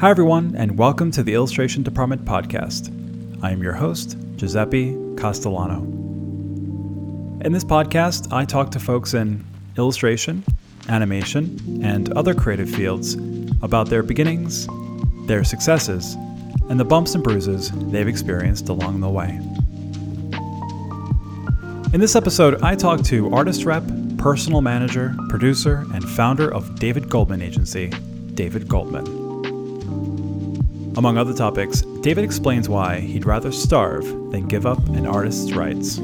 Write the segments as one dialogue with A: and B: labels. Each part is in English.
A: Hi, everyone, and welcome to the Illustration Department podcast. I am your host, Giuseppe Castellano. In this podcast, I talk to folks in illustration, animation, and other creative fields about their beginnings, their successes, and the bumps and bruises they've experienced along the way. In this episode, I talk to artist rep, personal manager, producer, and founder of David Goldman Agency, David Goldman. Among other topics, David explains why he'd rather starve than give up an artist's rights.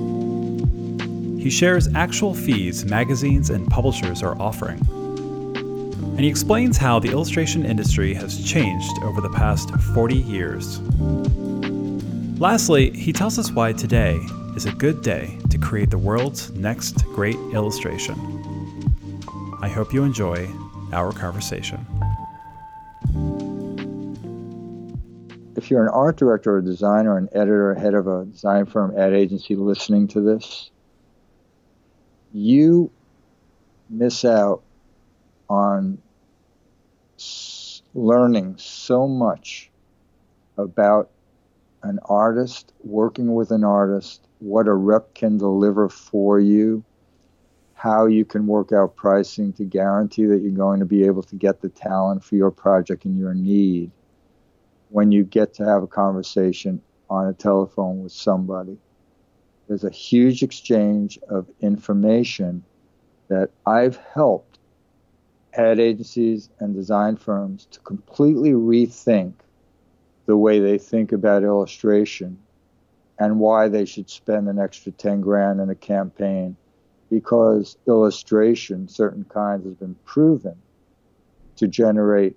A: He shares actual fees magazines and publishers are offering. And he explains how the illustration industry has changed over the past 40 years. Lastly, he tells us why today is a good day to create the world's next great illustration. I hope you enjoy our conversation.
B: If you're an art director or designer, an editor, head of a design firm, ad agency listening to this, you miss out on learning so much about an artist, working with an artist, what a rep can deliver for you, how you can work out pricing to guarantee that you're going to be able to get the talent for your project and your need when you get to have a conversation on a telephone with somebody. There's a huge exchange of information that I've helped ad agencies and design firms to completely rethink the way they think about illustration and why they should spend an extra 10 grand in a campaign because illustration, certain kinds, has been proven to generate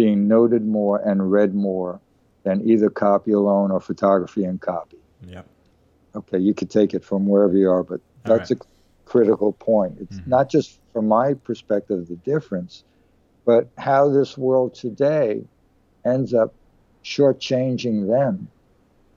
B: being noted more and read more than either copy alone or photography and copy.
A: Yep.
B: Okay, you could take it from wherever you are, but that's right. a critical point. It's mm-hmm. not just from my perspective the difference, but how this world today ends up shortchanging them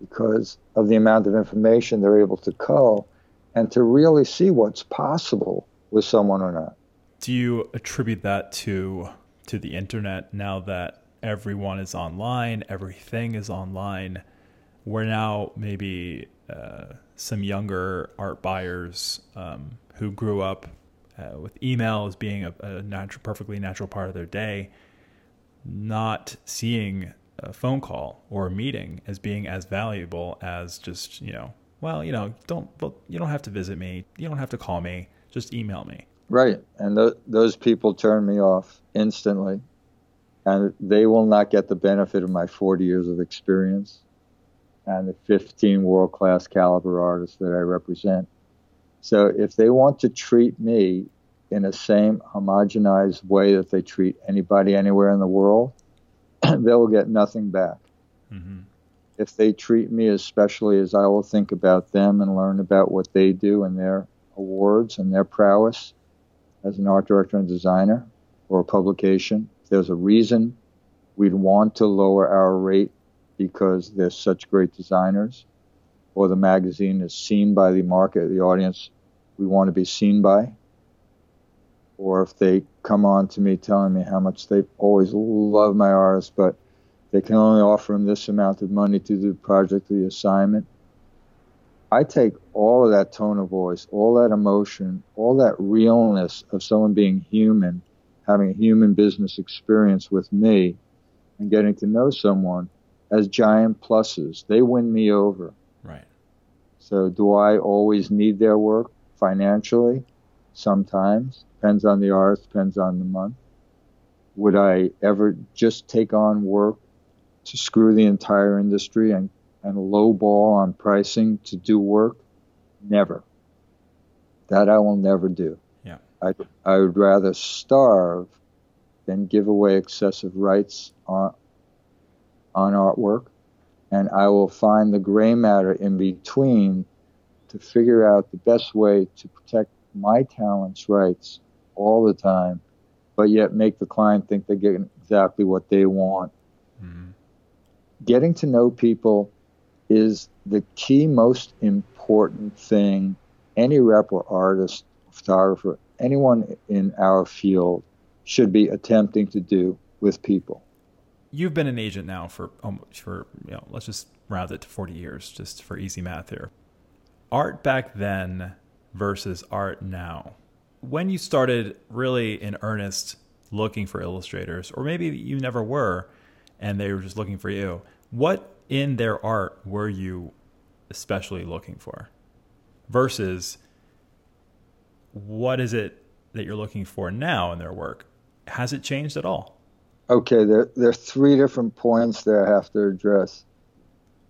B: because of the amount of information they're able to cull and to really see what's possible with someone or not.
A: Do you attribute that to to the internet now that everyone is online, everything is online. We're now maybe uh, some younger art buyers um, who grew up uh, with email as being a, a natural, perfectly natural part of their day, not seeing a phone call or a meeting as being as valuable as just you know, well, you know, don't you don't have to visit me, you don't have to call me, just email me.
B: Right, and th- those people turn me off instantly, and they will not get the benefit of my 40 years of experience and the 15 world-class caliber artists that I represent. So if they want to treat me in the same homogenized way that they treat anybody anywhere in the world, they will get nothing back. Mm-hmm. If they treat me as specially as I will think about them and learn about what they do and their awards and their prowess, as an art director and designer or a publication. There's a reason we'd want to lower our rate because they're such great designers, or the magazine is seen by the market, the audience we want to be seen by, or if they come on to me telling me how much they always love my artist, but they can only offer them this amount of money to do the project, the assignment, I take all of that tone of voice, all that emotion, all that realness of someone being human, having a human business experience with me, and getting to know someone as giant pluses. They win me over.
A: Right.
B: So, do I always need their work financially? Sometimes. Depends on the artist, depends on the month. Would I ever just take on work to screw the entire industry and and lowball on pricing to do work, never. That I will never do.
A: Yeah.
B: I, I would rather starve than give away excessive rights on, on artwork. And I will find the gray matter in between to figure out the best way to protect my talent's rights all the time, but yet make the client think they get exactly what they want. Mm-hmm. Getting to know people is the key most important thing any rep or artist, photographer, anyone in our field should be attempting to do with people.
A: you've been an agent now for almost for you know let's just round it to 40 years just for easy math here art back then versus art now when you started really in earnest looking for illustrators or maybe you never were and they were just looking for you what in their art were you especially looking for versus what is it that you're looking for now in their work has it changed at all
B: okay, there, there are three different points that I have to address.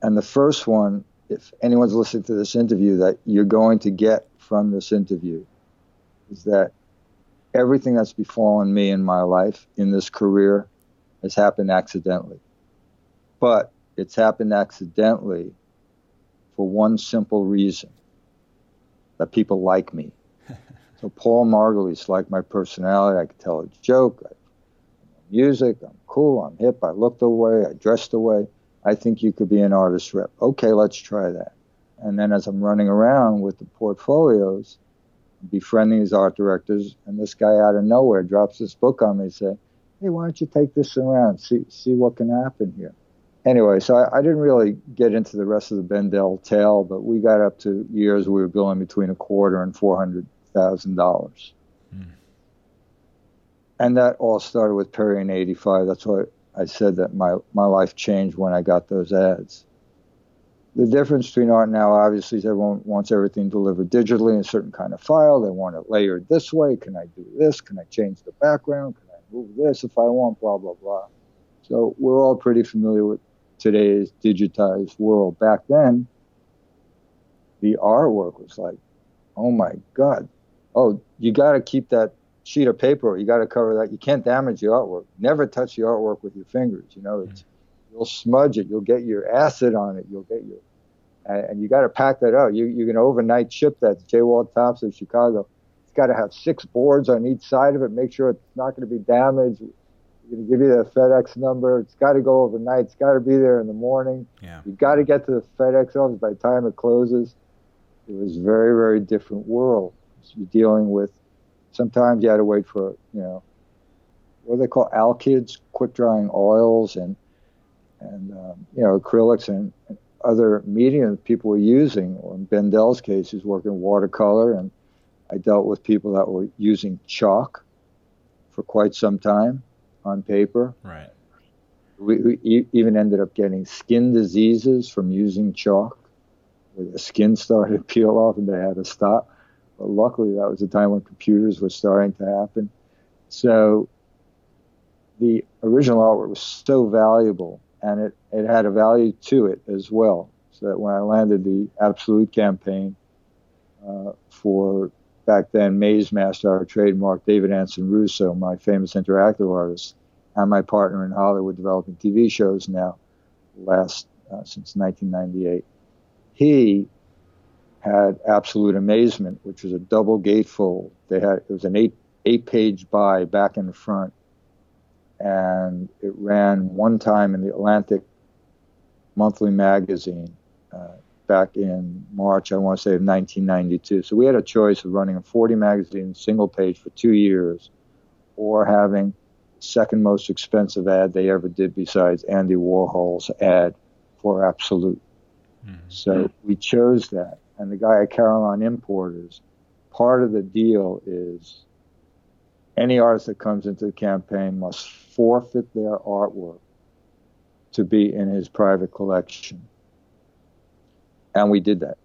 B: And the first one, if anyone's listening to this interview, that you're going to get from this interview is that everything that's befallen me in my life, in this career, has happened accidentally. But it's happened accidentally for one simple reason that people like me. so Paul Margulies liked my personality. I could tell a joke. I music, I'm cool, I'm hip, I look the way, I dress the way. I think you could be an artist rep. Okay, let's try that. And then as I'm running around with the portfolios, befriending these art directors, and this guy out of nowhere drops this book on me and say, Hey, why don't you take this around, see see what can happen here. Anyway, so I, I didn't really get into the rest of the Bendel tale, but we got up to years we were billing between a quarter and four hundred thousand dollars hmm. and that all started with Perrier in '85. That's why I said that my my life changed when I got those ads. The difference between art now, obviously, is everyone wants everything delivered digitally in a certain kind of file. They want it layered this way. Can I do this? Can I change the background? Can I move this if I want? Blah blah blah. So we're all pretty familiar with today's digitized world. Back then, the artwork was like, oh my god, oh you got to keep that sheet of paper. You got to cover that. You can't damage the artwork. Never touch the artwork with your fingers. You know, it's, you'll smudge it. You'll get your acid on it. You'll get your, and, and you got to pack that out. You you can overnight ship that to J. Walter Thompson of Chicago. It's got to have six boards on each side of it. Make sure it's not going to be damaged. We're going to give you the FedEx number. It's got to go overnight. It's got to be there in the morning.
A: Yeah.
B: You got to get to the FedEx office by the time it closes. It was very very different world. So you're dealing with sometimes you had to wait for you know what do they call alkyds, quick drying oils, and and um, you know acrylics and, and other mediums people were using. Or in Bendel's case, he's working watercolor, and I dealt with people that were using chalk for quite some time on paper.
A: Right.
B: We, we even ended up getting skin diseases from using chalk, the skin started to peel off and they had to stop. But luckily, that was the time when computers were starting to happen. So the original artwork was so valuable, and it, it had a value to it as well. So that when I landed the Absolut campaign uh, for back then Maze Master, our trademark, David Anson Russo, my famous interactive artist, and my partner in Hollywood developing TV shows now, last uh, since 1998. He had Absolut Amazement, which was a double gatefold. They had it was an eight eight page buy back in the front, and it ran one time in the Atlantic Monthly magazine uh, back in March, I want to say of 1992. So we had a choice of running a 40 magazine single page for two years, or having second most expensive ad they ever did besides Andy Warhol's ad for Absolut. Mm-hmm. So we chose that and the guy at Carillon Importers, part of the deal is any artist that comes into the campaign must forfeit their artwork to be in his private collection. And we did that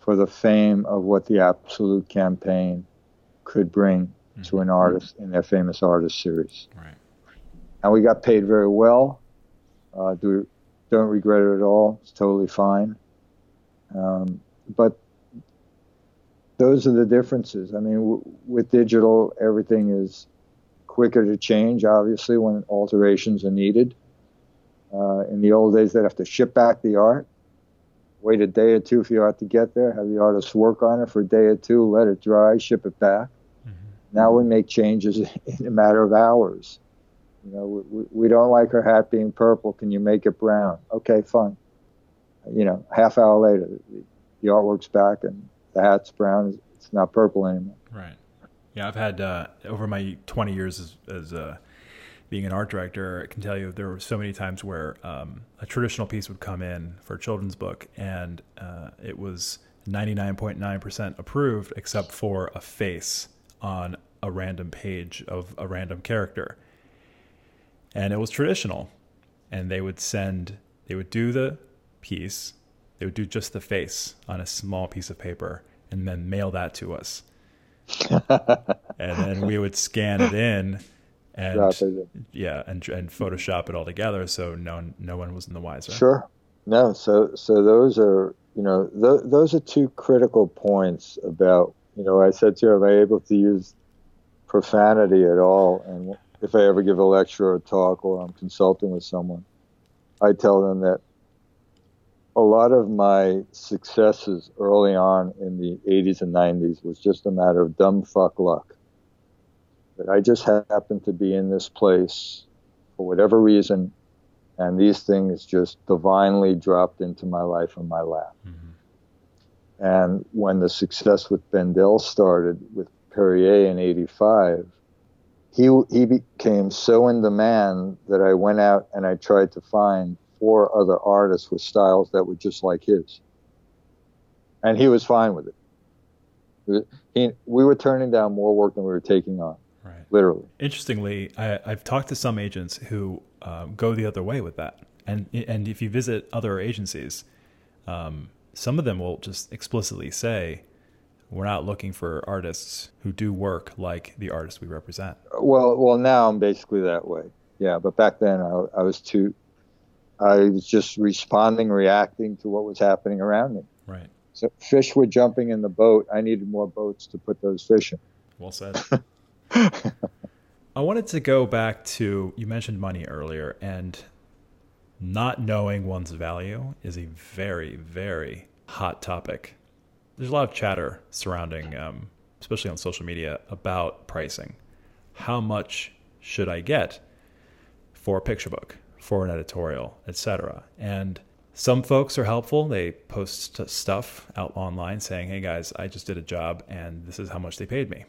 B: for the fame of what the Absolut campaign could bring mm-hmm. to an artist in their famous artist series.
A: Right.
B: And we got paid very well. Uh, do, don't regret it at all. It's totally fine. Um, but those are the differences. I mean, w- with digital, everything is quicker to change, obviously, when alterations are needed. Uh, in the old days, they'd have to ship back the art, wait a day or two for the art to get there, have the artist work on it for a day or two, let it dry, ship it back. Mm-hmm. Now we make changes in a matter of hours. You know, we, we don't like her hat being purple. Can you make it brown? Okay, fine you know, half hour later, the, the artwork's back and the hat's brown. It's not purple anymore.
A: Right. Yeah, I've had uh, over my 20 years as, as uh, being an art director, I can tell you there were so many times where um, a traditional piece would come in for a children's book, and uh, it was 99.9% approved, except for a face on a random page of a random character. And it was traditional. And they would send, they would do the piece, they would do just the face on a small piece of paper, and then mail that to us. and then we would scan it in and yeah and and photoshop it all together so no no one was in the wiser.
B: Sure. No so so those are you know th- those are two critical points about you know i said to you am i able to use profanity at all? And if i ever give a lecture or a talk or i'm consulting with someone i tell them that a lot of my successes early on in the 80s and 90s was just a matter of dumb fuck luck. I just happened to be in this place for whatever reason, and these things just divinely dropped into my life in my lap. Mm-hmm. And when the success with Bendel started with Perrier in 85, he, he became so in demand that I went out and I tried to find four other artists with styles that were just like his. And he was fine with it. He, we were turning down more work than we were taking on. Right. Literally.
A: Interestingly, I, have talked to some agents who um, go the other way with that. And, and if you visit other agencies, um, some of them will just explicitly say, we're not looking for artists who do work like the artists we represent.
B: Well, well, now I'm basically that way. Yeah, but back then I, I was too I was just responding, reacting to what was happening around me.
A: Right.
B: So fish were jumping in the boat. I needed more boats to put those fish in.
A: Well said. I wanted to go back to you mentioned money earlier, and not knowing one's value is a very, very hot topic. There's a lot of chatter surrounding, um, especially on social media, about pricing. How much should I get for a picture book? for an editorial, etc. And some folks are helpful. They post stuff out online saying, "Hey guys, I just did a job and this is how much they paid me."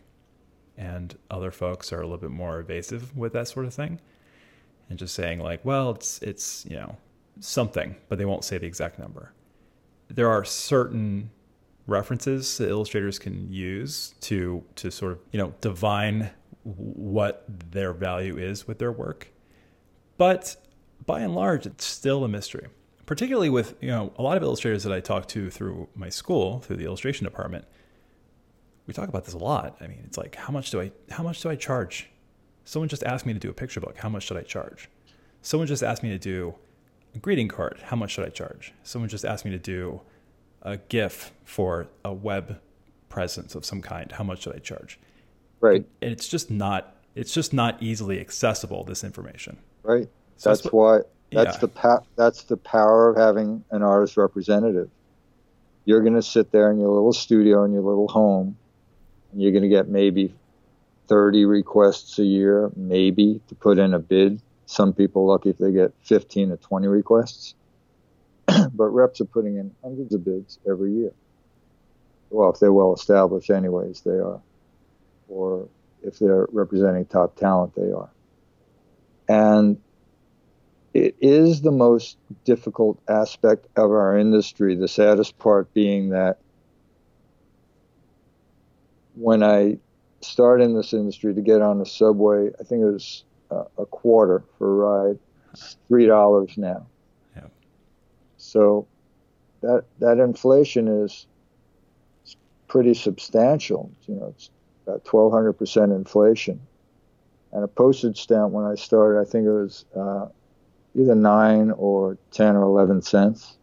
A: And other folks are a little bit more evasive with that sort of thing and just saying like, "Well, it's it's, you know, something," but they won't say the exact number. There are certain references that illustrators can use to to sort of, you know, divine what their value is with their work. But by and large, it's still a mystery. Particularly with you know a lot of illustrators that I talk to through my school, through the illustration department, we talk about this a lot. I mean, it's like how much do I how much do I charge? Someone just asked me to do a picture book. How much should I charge? Someone just asked me to do a greeting card. How much should I charge? Someone just asked me to do a GIF for a web presence of some kind. How much should I charge?
B: Right.
A: And it's just not it's just not easily accessible. This information.
B: Right. So that's, that's why that's yeah. the pa- that's the power of having an artist representative. You're going to sit there in your little studio in your little home, you're going to get maybe 30 requests a year, maybe to put in a bid. Some people lucky if they get 15 to 20 requests, but reps are putting in hundreds of bids every year. Well, if they're well established, anyways, they are, or if they're representing top talent, they are. And it is the most difficult aspect of our industry. The saddest part being that when I started in this industry to get on the subway, I think it was uh, a quarter for a ride. It's three dollars now. Yeah. So that that inflation is pretty substantial. You know, it's about twelve hundred percent inflation. And a postage stamp when I started, I think it was uh, either nine or 10 or 11 cents.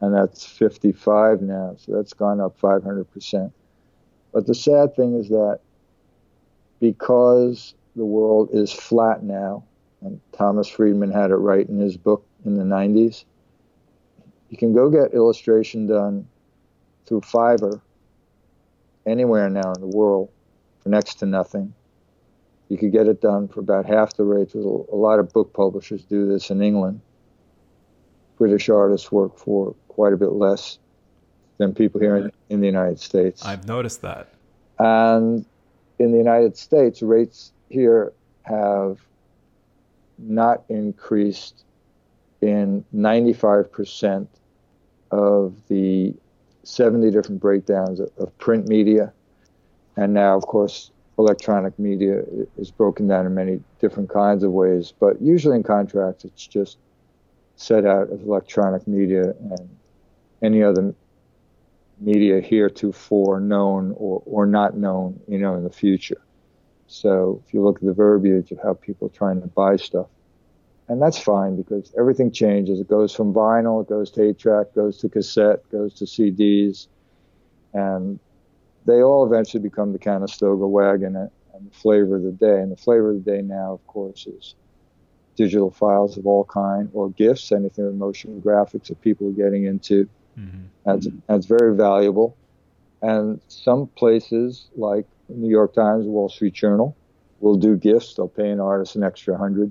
B: And that's 55 now. So that's gone up 500%. But the sad thing is that because the world is flat now, and Thomas Friedman had it right in his book in the 90s, you can go get illustration done through Fiverr anywhere now in the world for next to nothing you could get it done for about half the rate. A lot of book publishers do this in England. British artists work for quite a bit less than people here in, in the United States.
A: I've noticed that.
B: And in the United States, rates here have not increased in 95% of the 70 different breakdowns of, of print media. And now, of course, electronic media is broken down in many different kinds of ways, but usually in contracts, it's just set out as electronic media and any other media heretofore known or, or not known, you know, in the future. So if you look at the verbiage of how people are trying to buy stuff, and that's fine because everything changes. It goes from vinyl, it goes to eight track, goes to cassette, goes to CDs, and they all eventually become the Conestoga wagon and, and the flavor of the day. And the flavor of the day now, of course, is digital files of all kind or GIFs, anything with motion graphics that people are getting into. Mm-hmm. That's, that's very valuable. And some places like the New York Times, Wall Street Journal will do GIFs. They'll pay an artist an extra hundred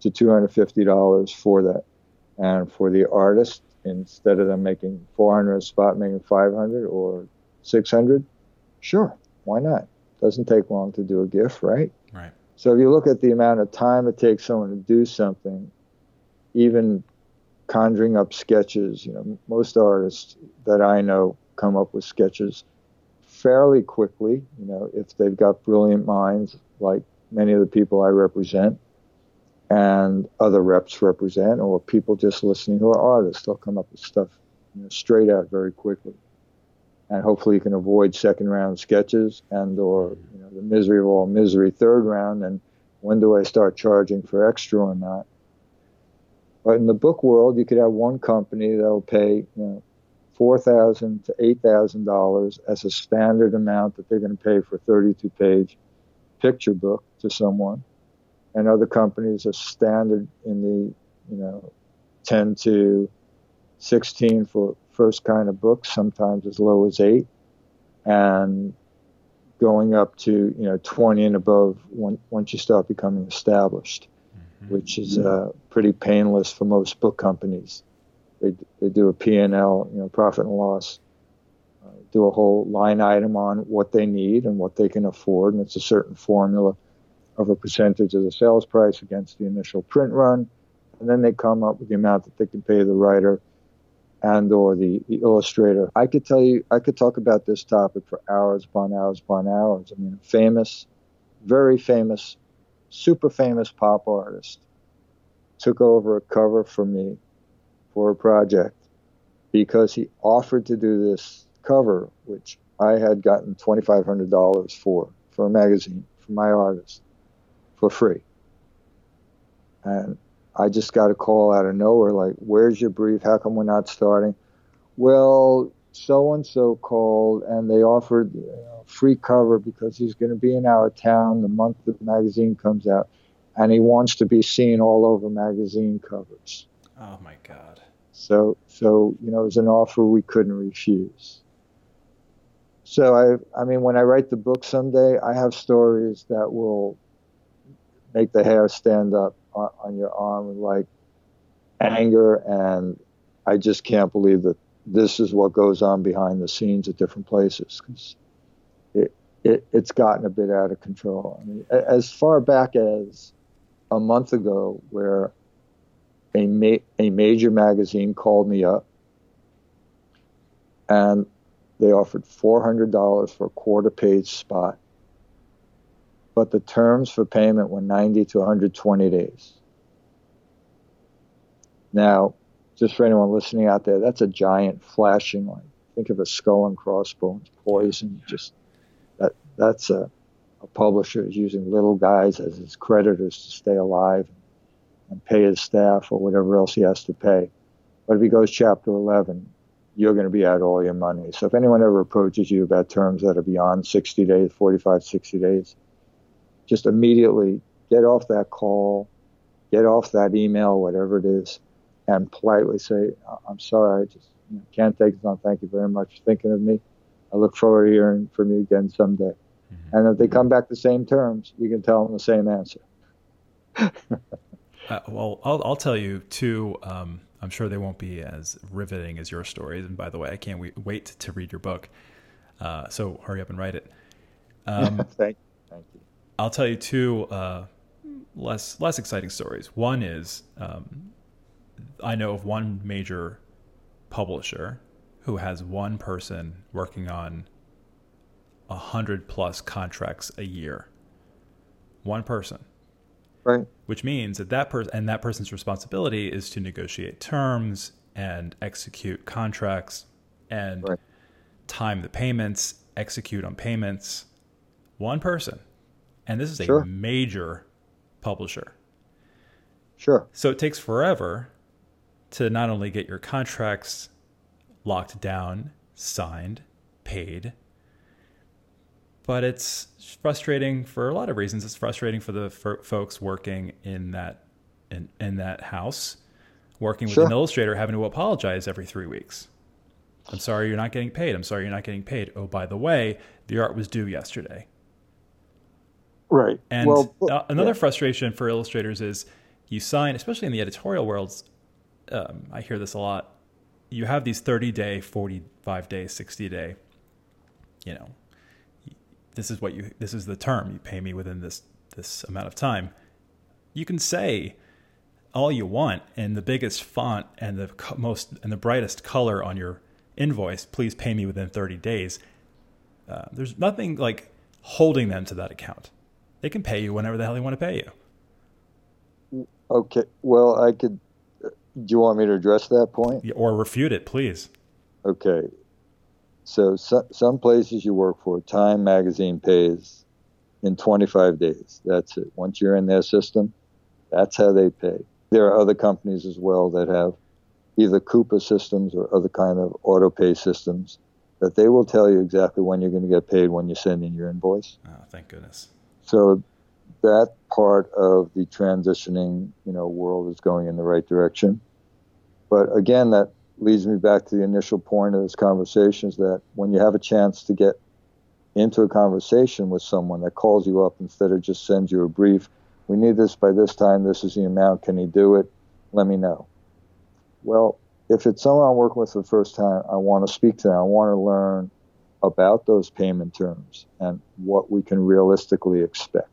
B: to two hundred fifty dollars for that, and for the artist, instead of them making four hundred a spot, making five hundred or six hundred, sure, why not? Doesn't take long to do a GIF, right?
A: Right.
B: So if you look at the amount of time it takes someone to do something, even conjuring up sketches, you know, most artists that I know come up with sketches fairly quickly, you know, if they've got brilliant minds like many of the people I represent and other reps represent, or people just listening who are artists, they'll come up with stuff you know, straight out very quickly. And hopefully you can avoid second round sketches and or you know, the misery of all misery third round and when do I start charging for extra or not. But in the book world, you could have one company that'll pay you know, four thousand to eight thousand dollars as a standard amount that they're going to pay for a 32 page picture book to someone, and other companies are standard in the you know 10 to 16 for first kind of books, sometimes as low as eight, and going up to you know 20 and above once you start becoming established. Which is uh, pretty painless for most book companies. They, they do a P&L, you know, profit and loss, uh, do a whole line item on what they need and what they can afford, and it's a certain formula of a percentage of the sales price against the initial print run, and then they come up with the amount that they can pay the writer and or the, the illustrator. I could tell you, I could talk about this topic for hours upon hours upon hours. I mean, famous, very famous, super famous pop artist took over a cover for me for a project because he offered to do this cover, which I had gotten $2,500 for, for a magazine, for my artist, for free. And I just got a call out of nowhere like, where's your brief? How come we're not starting? Well, so and so called and they offered you know, free cover because he's going to be in our town the month the magazine comes out and he wants to be seen all over magazine covers.
A: Oh my God.
B: So, so you know, it was an offer we couldn't refuse. So I, I mean, when I write the book someday, I have stories that will make the hair stand up on, on your arm, like anger, and I just can't believe that this is what goes on behind the scenes at different places because it, it it's gotten a bit out of control. I mean, as far back as a month ago, where a, ma- a major magazine called me up and they offered $400 for a quarter page spot. But the terms for payment were 90 to 120 days. Now, just for anyone listening out there, that's a giant flashing light. Think of a skull and crossbones poison. Just that that's a, a publisher is using little guys as his creditors to stay alive and pay his staff or whatever else he has to pay. But if he goes chapter 11, you're going to be out all your money. So if anyone ever approaches you about terms that are beyond 60 days, 45, 60 days, just immediately get off that call, get off that email, whatever it is, and politely say, I'm sorry, I just you know, can't take this on. Thank you very much for thinking of me. I look forward to hearing from you again someday. Mm-hmm. And if they come back the same terms, you can tell them the same answer.
A: Uh, well, I'll, I'll tell you too. Um, I'm sure they won't be as riveting as your stories. And by the way, I can't wait, wait to read your book. Uh, so hurry up and write it.
B: Um, thank, thank you.
A: I'll tell you two Uh, less less exciting stories. One is um, I know of one major publisher who has one person working on a hundred plus contracts a year. One person.
B: Right.
A: Which means that that person and that person's responsibility is to negotiate terms and execute contracts and
B: Right.
A: time the payments, execute on payments. One person. And this is a
B: Sure.
A: major publisher.
B: Sure.
A: So it takes forever to not only get your contracts locked down, signed, paid, but it's frustrating for a lot of reasons. It's frustrating for the for folks working in that in, in that house, working with
B: Sure.
A: an illustrator, having to apologize every three weeks. I'm sorry you're not getting paid. I'm sorry you're not getting paid. Oh, by the way, the art was due yesterday.
B: Right.
A: And
B: well,
A: another
B: yeah.
A: frustration for illustrators is you sign, especially in the editorial worlds. Um, I hear this a lot. You have these 30 day, 45 day, 60 day. You know, this is what you. This is the term. You pay me within this this amount of time. You can say all you want in the biggest font and the co- most and the brightest color on your invoice. Please pay me within 30 days. Uh, there's nothing like holding them to that account. They can pay you whenever the hell they want to pay you,
B: Okay. Well, I could. Do you want me to address that point?
A: or refute it, please.
B: Okay. So, so some places you work for, Time Magazine pays in 25 days. That's it. Once you're in their system, that's how they pay. There are other companies as well that have either Coupa systems or other kind of auto pay systems that they will tell you exactly when you're going to get paid when you send in your invoice.
A: Oh, thank goodness.
B: So that part of the transitioning, you know, world is going in the right direction. But again, that leads me back to the initial point of this conversation is that when you have a chance to get into a conversation with someone that calls you up instead of just sends you a brief, we need this by this time, this is the amount, can he do it? Let me know. Well, if it's someone I'm working with for the first time, I want to speak to them. I want to learn about those payment terms and what we can realistically expect.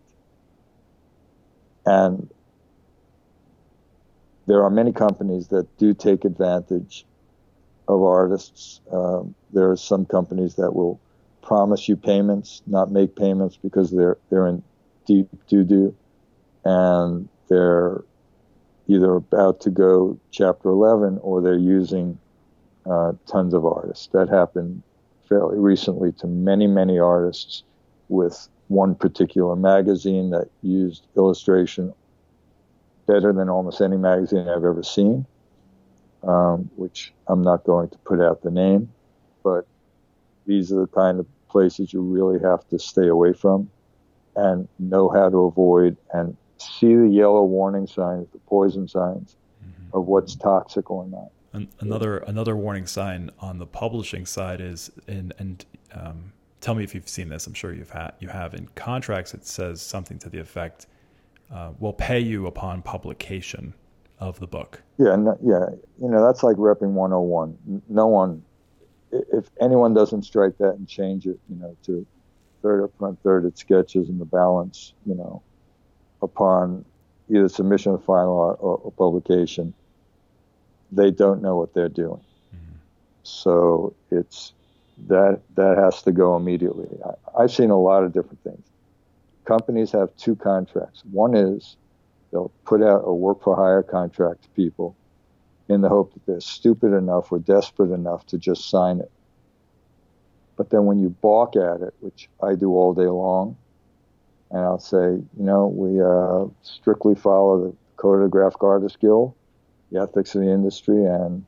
B: And there are many companies that do take advantage of artists. Um, there are some companies that will promise you payments, not make payments because they're they're in deep doo doo, and they're either about to go Chapter 11 or they're using uh, tons of artists. That happened fairly recently to many many artists with one particular magazine that used illustration better than almost any magazine I've ever seen, um, which I'm not going to put out the name, but these are the kind of places you really have to stay away from and know how to avoid and see the yellow warning signs, the poison signs of what's toxic or not.
A: An- Another another warning sign on the publishing side is and and um, tell me if you've seen this. I'm sure you've had you have in contracts. It says something to the effect, uh, "We'll pay you upon publication of the book."
B: Yeah, no, yeah, you know that's like repping 101. No one, if anyone doesn't strike that and change it, you know, to third up front, third at sketches and the balance, you know, upon either submission of final art or, or publication, they don't know what they're doing. So it's that that has to go immediately. I, I've seen a lot of different things. Companies have two contracts. One is they'll put out a work for hire contract to people in the hope that they're stupid enough or desperate enough to just sign it. But then when you balk at it, which I do all day long, and I'll say, you know, we uh, strictly follow the Code of the Graphic Artists Guild, the ethics of the industry, and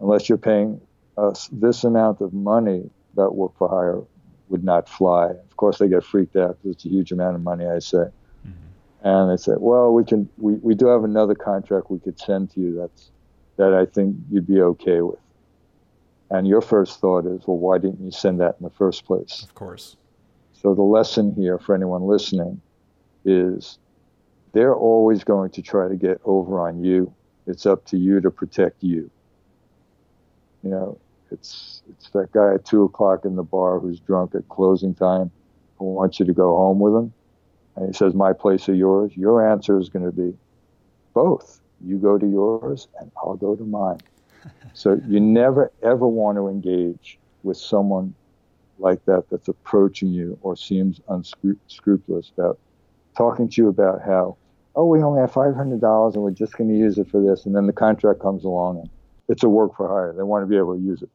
B: unless you're paying us this amount of money, that work for hire would not fly. Of course, they get freaked out because it's a huge amount of money, I say. Mm-hmm. And they say, well, we can, we, we do have another contract we could send to you that's, that I think you'd be okay with. And your first thought is, well, why didn't you send that in the first place?
A: Of course.
B: So the lesson here for anyone listening is they're always going to try to get over on you. It's up to you to protect you. You know, it's it's that guy at two o'clock in the bar who's drunk at closing time who wants you to go home with him. and he says, My place or yours, your answer is going to be both. You go to yours, and I'll go to mine. so you never, ever want to engage with someone like that that's approaching you or seems unscrupulous about talking to you about how, oh, we only have $500 and we're just going to use it for this. And then the contract comes along and it's a work for hire. They want to be able to use it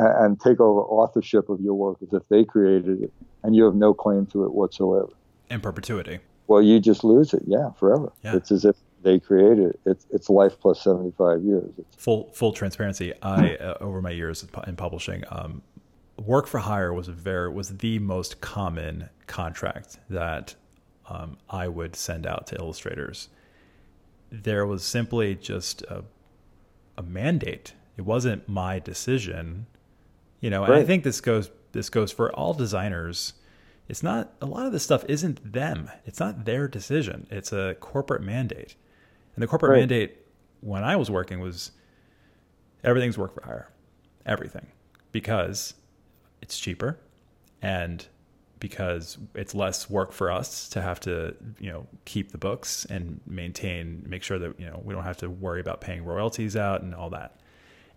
B: and, take over authorship of your work as if they created it and you have no claim to it whatsoever.
A: In perpetuity.
B: Well, you just lose it. Yeah, forever.
A: Yeah.
B: It's as if they created it. It's, it's life plus 75 years. It's,
A: full full transparency. I uh, over my years in publishing, um, work for hire was a very was the most common contract that um, I would send out to illustrators. There was simply just a, a mandate. It wasn't my decision, you know. And I think this goes this goes for all designers. It's not a lot of this stuff isn't them. It's not their decision. It's a corporate mandate, and the corporate right. mandate when I was working was everything's work for hire, everything, because it's cheaper and because it's less work for us to have to you know keep the books and maintain make sure that you know we don't have to worry about paying royalties out and all that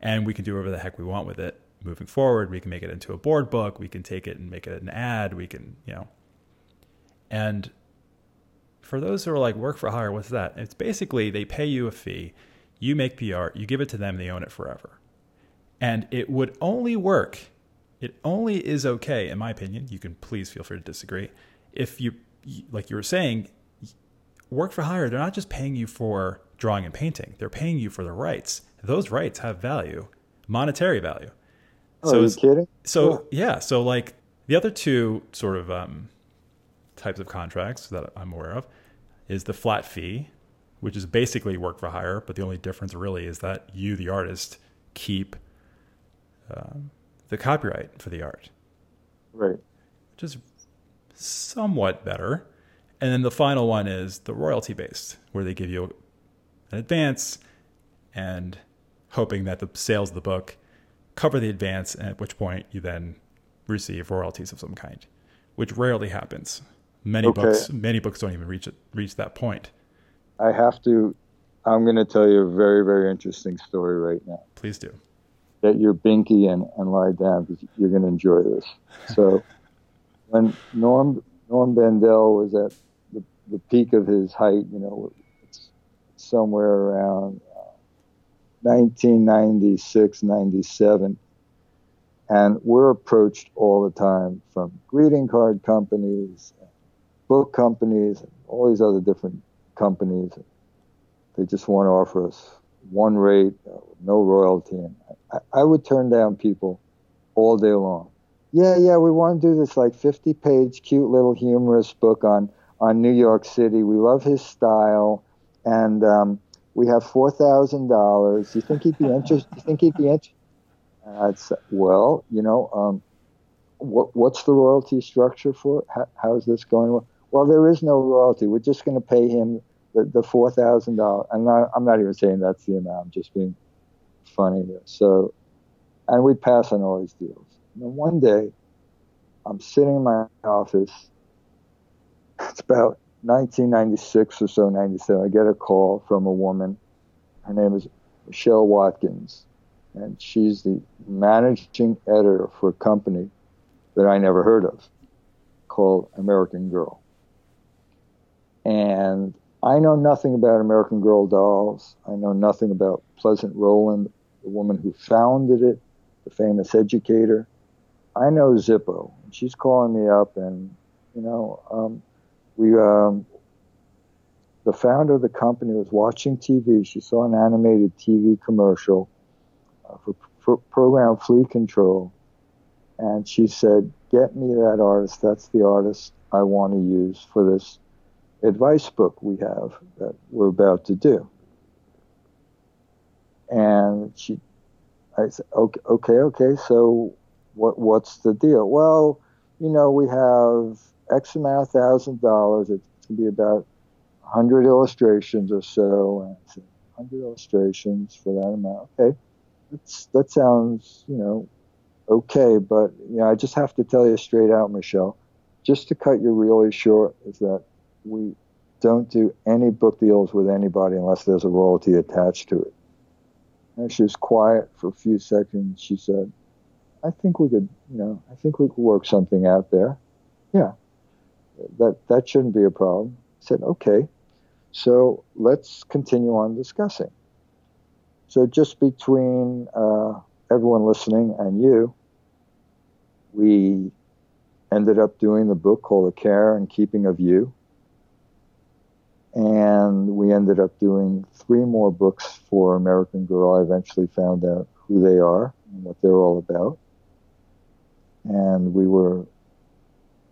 A: and we can do whatever the heck we want with it moving forward we can make it into a board book we can take it and make it an ad we can you know and for those who are like work for hire what's that it's basically they pay you a fee you make pr you give it to them they own it forever and it would only work it only is okay, in my opinion. You can please feel free to disagree. If you, like you were saying, work for hire, they're not just paying you for drawing and painting, they're paying you for the rights. Those rights have value, monetary value.
B: Oh, so, are you kidding?
A: So, yeah. So, like the other two sort of um, types of contracts that I'm aware of is the flat fee, which is basically work for hire, but the only difference really is that you, the artist, keep um, the copyright for the art.
B: Right.
A: Which is somewhat better. And then the final one is the royalty based, where they give you an advance and hoping that the sales of the book cover the advance, at which point you then receive royalties of some kind, which rarely happens. Many okay. books, many books don't even reach it, reach that point.
B: I have to. I'm going to tell you a very, very interesting story right now.
A: Please do
B: get your binky and, and lie down because you're going to enjoy this. So when Norm Norm Bendel was at the, the peak of his height, you know, it's somewhere around 1996, 97. And we're approached all the time from greeting card companies, book companies, all these other different companies. They just want to offer us one rate, uh, no royalty. And I, I would turn down people all day long. Yeah, yeah, we want to do this like 50 page, cute little humorous book on, on New York City. We love his style. And um, we have $4,000. You think he'd be interested? You think he'd be interested? I'd say, well, you know, um, what, what's the royalty structure for? How, how's this going? Well, there is no royalty. We're just going to pay him the, the four thousand dollars. I'm not I'm not even saying that's the amount. I'm just being funny here. So, and we pass on all these deals. And then one day, I'm sitting in my office. It's about 1996 or so, 97. I get a call from a woman. Her name is Michelle Watkins, and she's the managing editor for a company that I never heard of called American Girl. And I know nothing about American Girl dolls. I know nothing about Pleasant Rowland, the woman who founded it, the famous educator. I know Zippo. She's calling me up, and you know, um, we um, the founder of the company was watching TV. She saw an animated TV commercial uh, for, for program Flea Control, and she said, "Get me that artist. That's the artist I want to use for this advice book we have that we're about to do. And she, I said, okay, okay, okay. So, what what's the deal? Well, you know, we have X amount of thousand dollars. It's going to be about hundred illustrations or so, and hundred illustrations for that amount. Okay, that's that sounds, you know, okay. But you know, I just have to tell you straight out, Michelle, just to cut you really short, is that we don't do any book deals with anybody unless there's a royalty attached to it. And she was quiet for a few seconds. She said, I think we could, you know, I think we could work something out there. Yeah, that, that shouldn't be a problem. I said, okay, so let's continue on discussing. So just between uh, everyone listening and you, we ended up doing the book called The Care and Keeping of You and we ended up doing three more books for American Girl. I eventually found out who they are and what they're all about. And we were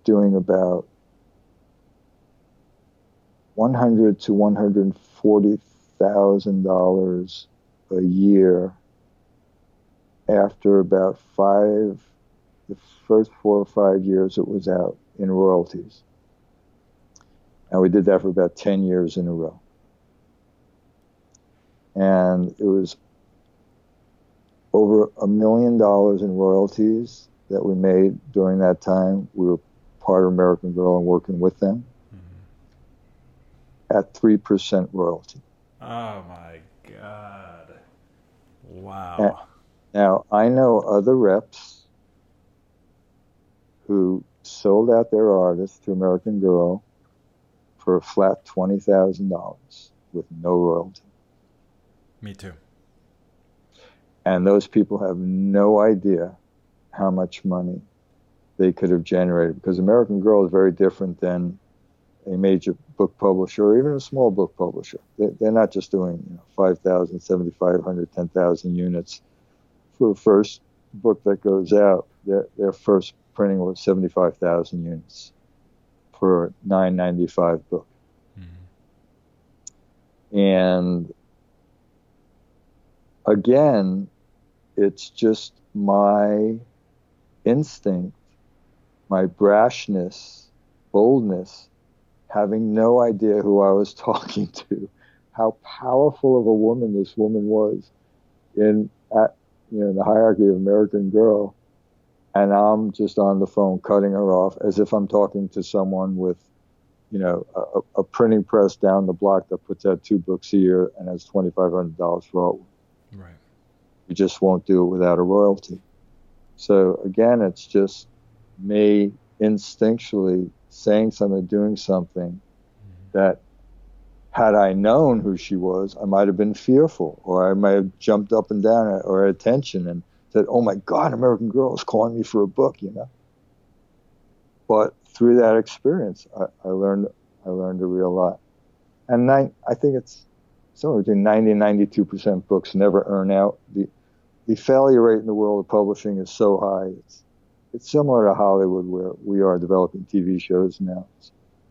B: doing about 100 to 140 thousand dollars a year after about five the first four or five years it was out in royalties and we did that for about 10 years in a row. And it was over a million dollars in royalties that we made during that time. We were part of American Girl and working with them. At 3% royalty.
A: Oh my God. Wow.
B: now, I know other reps who sold out their artists to American Girl for a flat $20,000 with no royalty.
A: Me too.
B: And those people have no idea how much money they could have generated because American Girl is very different than a major book publisher or even a small book publisher. They, are not just doing you know, 5,000, 7,500, 10,000 units for a first book that goes out. Their, their first printing was 75,000 units for 9.95 book. Mm-hmm. And again, it's just my instinct, my brashness, boldness, having no idea who I was talking to, how powerful of a woman this woman was in at you know in the hierarchy of American Girl and I'm just on the phone cutting her off as if I'm talking to someone with, you know, a, a printing press down the block that puts out two books a year and has twenty five hundred dollars for all.
A: Right.
B: You just won't do it without a royalty. So again, it's just me instinctually saying something, doing something that had I known who she was, I might have been fearful or I might have jumped up and down or attention and said, oh my God, American Girl is calling me for a book, you know. But through that experience, I, I learned I learned a real lot. And I think it's somewhere between 90 and 92 percent books never earn out. The the failure rate in the world of publishing is so high. It's it's similar to Hollywood, where we are developing TV shows now.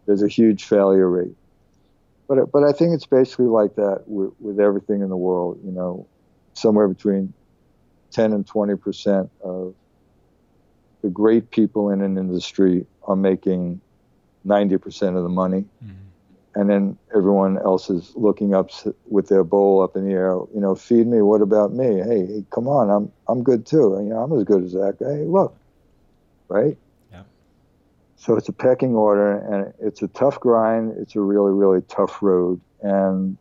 B: There's a huge failure rate. But but I think it's basically like that with, with everything in the world. You know, somewhere between 10 and 20 percent of the great people in an industry are making 90 percent of the money. Mm-hmm. And then everyone else is looking up with their bowl up in the air. You know, feed me. What about me? Hey, hey come on. I'm I'm good too. You know, I'm as good as that guy. Hey, look, right?
A: Yeah.
B: So it's a pecking order, and it's a tough grind. It's a really, really tough road, and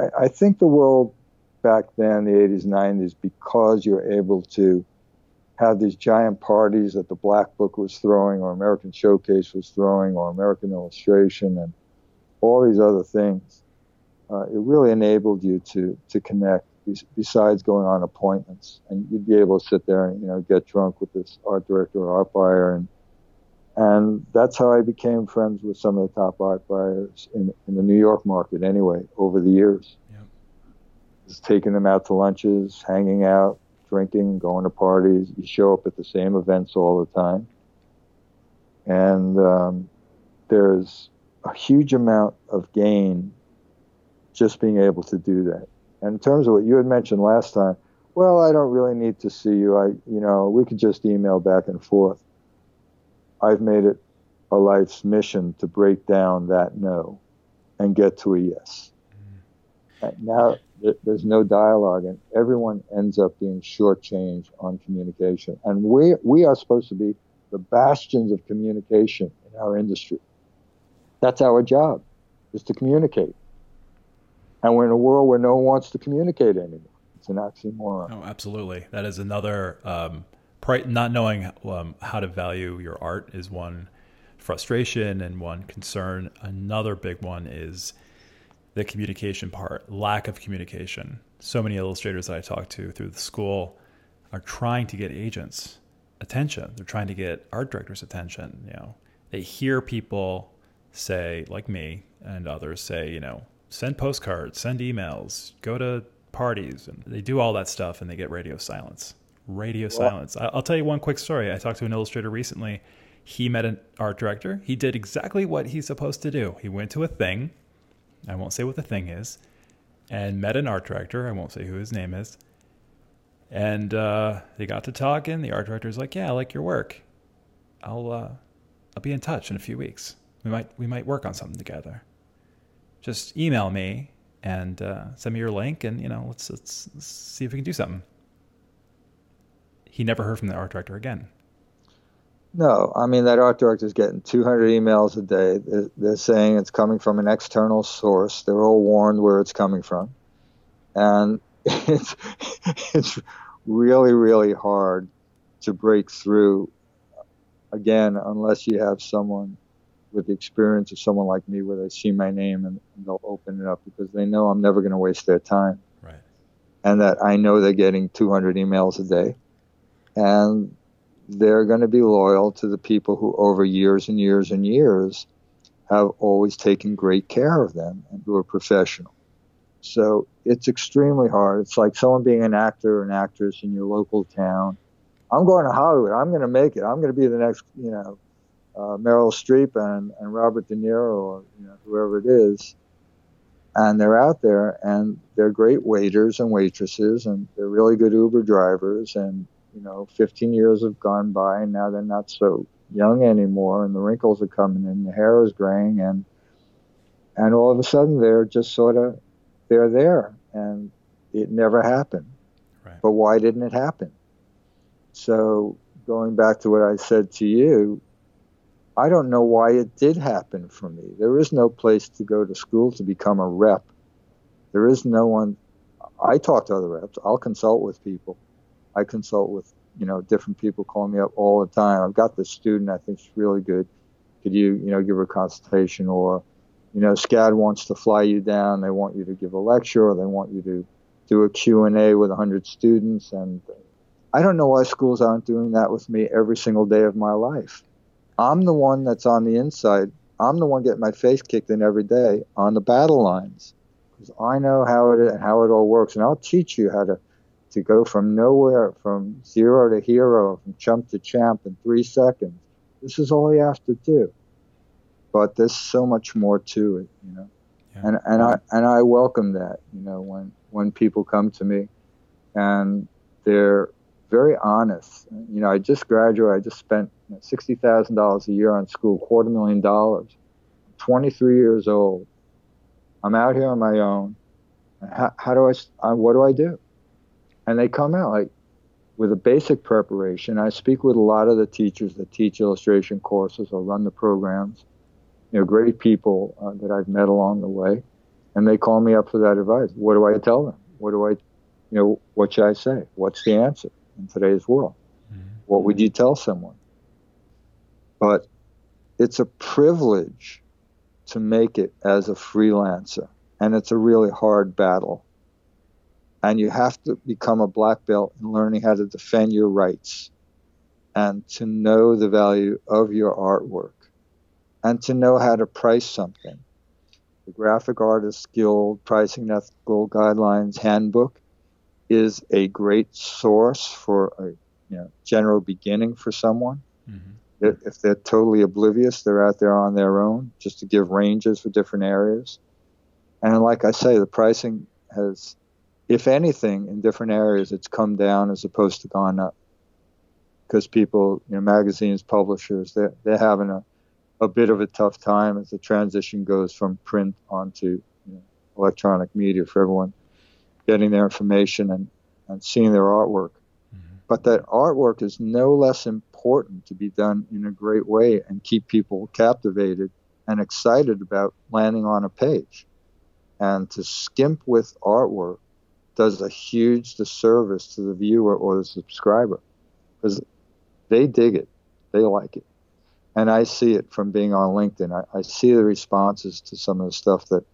B: I, I think the world back then, the 80s, 90s, because you're able to have these giant parties that the Black Book was throwing, or American Showcase was throwing, or American Illustration, and all these other things. Uh, it really enabled you to to connect. Besides going on appointments, and you'd be able to sit there and you know get drunk with this art director or art buyer, and and that's how I became friends with some of the top art buyers in, in the New York market. Anyway, over the years is taking them out to lunches, hanging out, drinking, going to parties. You show up at the same events all the time. And um, there's a huge amount of gain just being able to do that. And in terms of what you had mentioned last time, well, I don't really need to see you. I, you know, we could just email back and forth. I've made it a life's mission to break down that no and get to a yes. Mm. Now, there's no dialogue, and everyone ends up being shortchanged on communication. And we we are supposed to be the bastions of communication in our industry. That's our job, is to communicate. And we're in a world where no one wants to communicate anymore. It's an oxymoron.
A: Oh, absolutely. That is another. Um, not knowing um, how to value your art is one frustration and one concern. Another big one is the communication part, lack of communication. So many illustrators that I talk to through the school are trying to get agents attention. They're trying to get art directors attention. You know, they hear people say, like me and others say, you know, send postcards, send emails, go to parties, and they do all that stuff, and they get radio silence. Radio well, silence. I'll tell you one quick story. I talked to an illustrator recently. He met an art director. He did exactly what he's supposed to do. He went to a thing. I won't say what the thing is, and met an art director. I won't say who his name is and uh, they got to talking. The art director's like, "Yeah, I like your work. I'll uh, I'll be in touch in a few weeks. We might we might work on something together. Just email me and uh, send me your link, and you know, let's, let's let's see if we can do something." He never heard from the art director again.
B: No, I mean that art director is getting 200 emails a day. They're, they're saying it's coming from an external source. They're all warned where it's coming from, and it's it's really really hard to break through again unless you have someone with the experience of someone like me where they see my name and, and they'll open it up because they know I'm never going to waste their time.
A: Right.
B: And that I know they're getting 200 emails a day and they're going to be loyal to the people who over years and years and years have always taken great care of them and who are professional. So it's extremely hard. It's like someone being an actor or an actress in your local town. I'm going to Hollywood. I'm going to make it. I'm going to be the next, you know, uh, Meryl Streep and, and Robert De Niro or you know, whoever it is. And they're out there and they're great waiters and waitresses and they're really good Uber drivers. And, you know, 15 years have gone by and now they're not so young anymore and the wrinkles are coming in, the hair is graying and, and all of a sudden they're just sort of they're there and it never happened. Right. But why didn't it happen? So going back to what I said to you, I don't know why it did happen for me. There is no place to go to school to become a rep. There is no one. I talk to other reps. I'll consult with people. I consult with you know different people calling me up all the time. I've got this student I think is really good. Could you you know give her a consultation or you know, SCAD wants to fly you down. They want you to give a lecture or they want you to do a Q&A with 100 students. And I don't know why schools aren't doing that with me every single day of my life. I'm the one that's on the inside. I'm the one getting my face kicked in every day on the battle lines because I know how it how it all works, and I'll teach you how to to go from nowhere, from zero to hero, from chump to champ in three seconds. This is all you have to do but there's so much more to it, you know. Yeah. And and I and I welcome that, you know, when when people come to me and they're very honest. You know, I just graduated. I just spent sixty thousand dollars a year on school, quarter million dollars. Twenty three years old. I'm out here on my own. How, how do I? What do I do? And they come out like with a basic preparation. I speak with a lot of the teachers that teach illustration courses or run the programs you know, great people uh, that I've met along the way, and they call me up for that advice. What do I tell them? What do I, you know, what should I say? What's the answer in today's world? Mm-hmm. What would you tell someone? But it's a privilege to make it as a freelancer, and it's a really hard battle. And you have to become a black belt in learning how to defend your rights and to know the value of your artwork and to know how to price something. The Graphic Artist Guild Pricing Ethical Guidelines Handbook is a great source for a you know, general beginning for someone. Mm-hmm. If they're totally oblivious, they're out there on their own just to give ranges for different areas. And like I say, the pricing has, if anything, in different areas, it's come down as opposed to gone up. Because people, you know, magazines, publishers, they're, they're having a a bit of a tough time as the transition goes from print onto you know, electronic media for everyone getting their information and, and seeing their artwork. Mm-hmm. But that artwork is no less important to be done in a great way and keep people captivated and excited about landing on a page. And to skimp with artwork does a huge disservice to the viewer or the subscriber because they dig it, they like it. And I see it from being on LinkedIn. I, I see the responses to some of the stuff that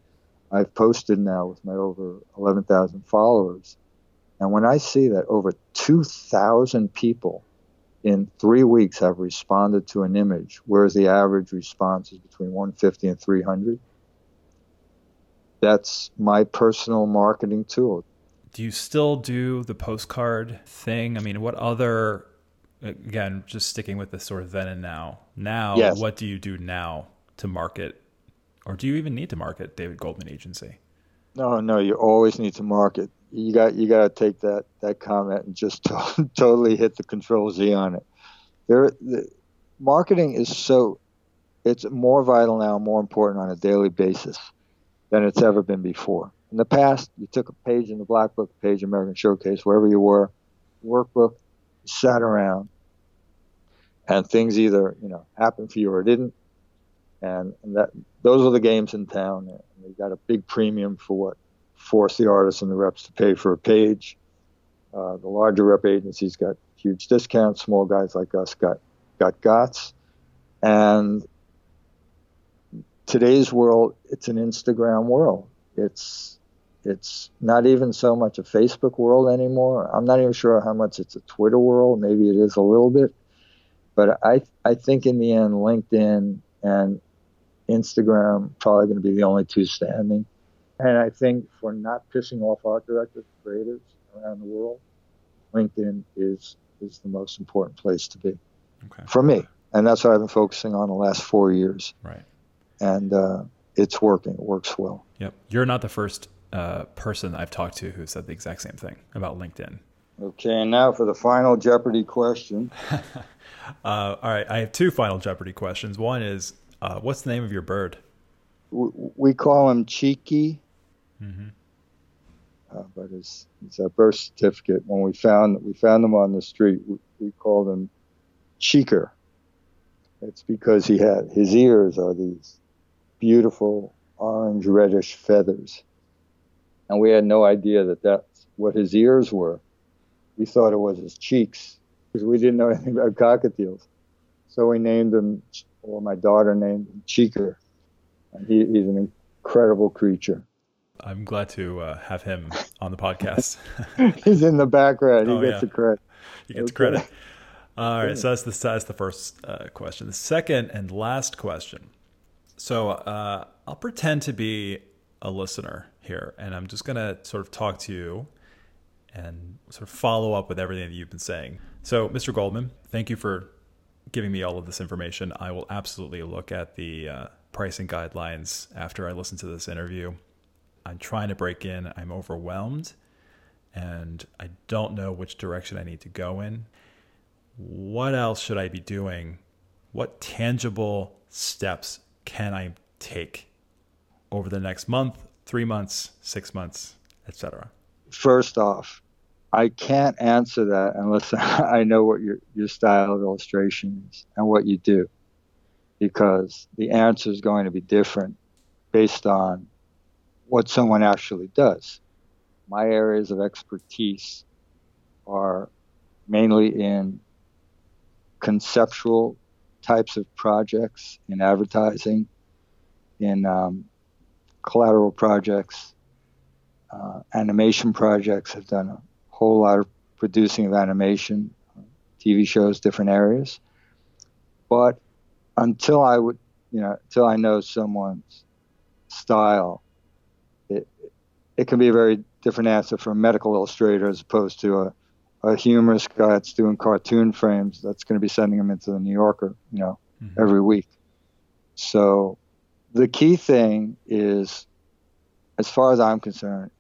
B: I've posted now with my over 11,000 followers. And when I see that over 2,000 people in three weeks have responded to an image, whereas the average response is between 150 and 300. That's my personal marketing tool.
A: Do you still do the postcard thing? I mean, what other, again, just sticking with this sort of then and now. Now, yes. what do you do now to market, or do you even need to market David Goldman Agency?
B: No, no, you always need to market you got you got to take that that comment and just to, totally hit the control Z on it. There, the, marketing is so it's more vital now, more important on a daily basis than it's ever been before. In the past, you took a page in the Black Book, page American Showcase, wherever you were, workbook, sat around, and things either you know happened for you or didn't, and, that those are the games in town. And you got a big premium for what force the artists and the reps to pay for a page. Uh, the larger rep agencies got huge discounts. Small guys like us got got GOTS. And today's world, it's an Instagram world. It's it's not even so much a Facebook world anymore. I'm not even sure how much it's a Twitter world. Maybe it is a little bit, but I I think in the end, LinkedIn and Instagram probably going to be the only two standing. And I think for not pissing off art directors, creatives around the world, LinkedIn is is the most important place to be okay. for me. And that's what I've been focusing on the last four years.
A: Right.
B: And uh, it's working. It works well.
A: Yep. You're not the first uh, person I've talked to who said the exact same thing about LinkedIn.
B: Okay, and now for the final Jeopardy question.
A: uh, all right, I have two final Jeopardy questions. One is, uh, what's the name of your bird?
B: We, we call him Cheeky Mm-hmm. Uh, but it's, his uh, birth certificate, when we found we found him on the street, we, we called him Cheeker. It's because he had his ears are these beautiful orange reddish feathers, and we had no idea that that's what his ears were. We thought it was his cheeks because we didn't know anything about cockatiels. So we named him, or my daughter named him Cheeker. And he, he's an incredible creature.
A: I'm glad to uh, have him on the podcast.
B: He's in the background. He oh, gets yeah. the credit.
A: He gets okay. credit. All right, so that's the that's the first uh, question. The second and last question. So uh, I'll pretend to be a listener here, and I'm just gonna sort of talk to you and sort of follow up with everything that you've been saying. So, Mr. Goldman, thank you for giving me all of this information. I will absolutely look at the uh, pricing guidelines after I listen to this interview. I'm trying to break in. I'm overwhelmed and I don't know which direction I need to go in. What else should I be doing? What tangible steps can I take over the next month, three months, six months, etc.?
B: First off, I can't answer that unless I know what your, your style of illustration is and what you do, because the answer is going to be different based on what someone actually does. My areas of expertise are mainly in conceptual types of projects, in advertising, in um, collateral projects, uh, animation projects. I've done a whole lot of producing of animation, TV shows, different areas. But until I would, you know, until I know someone's style it, it can be a very different answer for a medical illustrator as opposed to a, a humorous guy that's doing cartoon frames that's going to be sending them into the New Yorker, you know, mm-hmm. every week. So the key thing is, as far as I'm concerned,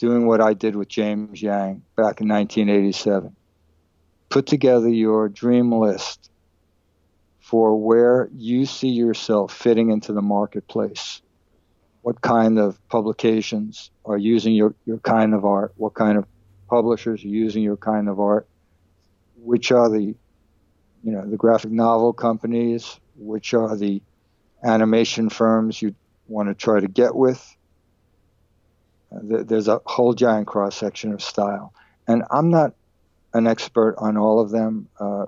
B: doing what I did with James Yang back in 1987. Put together your dream list for where you see yourself fitting into the marketplace what kind of publications are using your, your kind of art, what kind of publishers are using your kind of art, which are the, you know, the graphic novel companies, which are the animation firms you want to try to get with. There's a whole giant cross section of style. And I'm not an expert on all of them. Uh,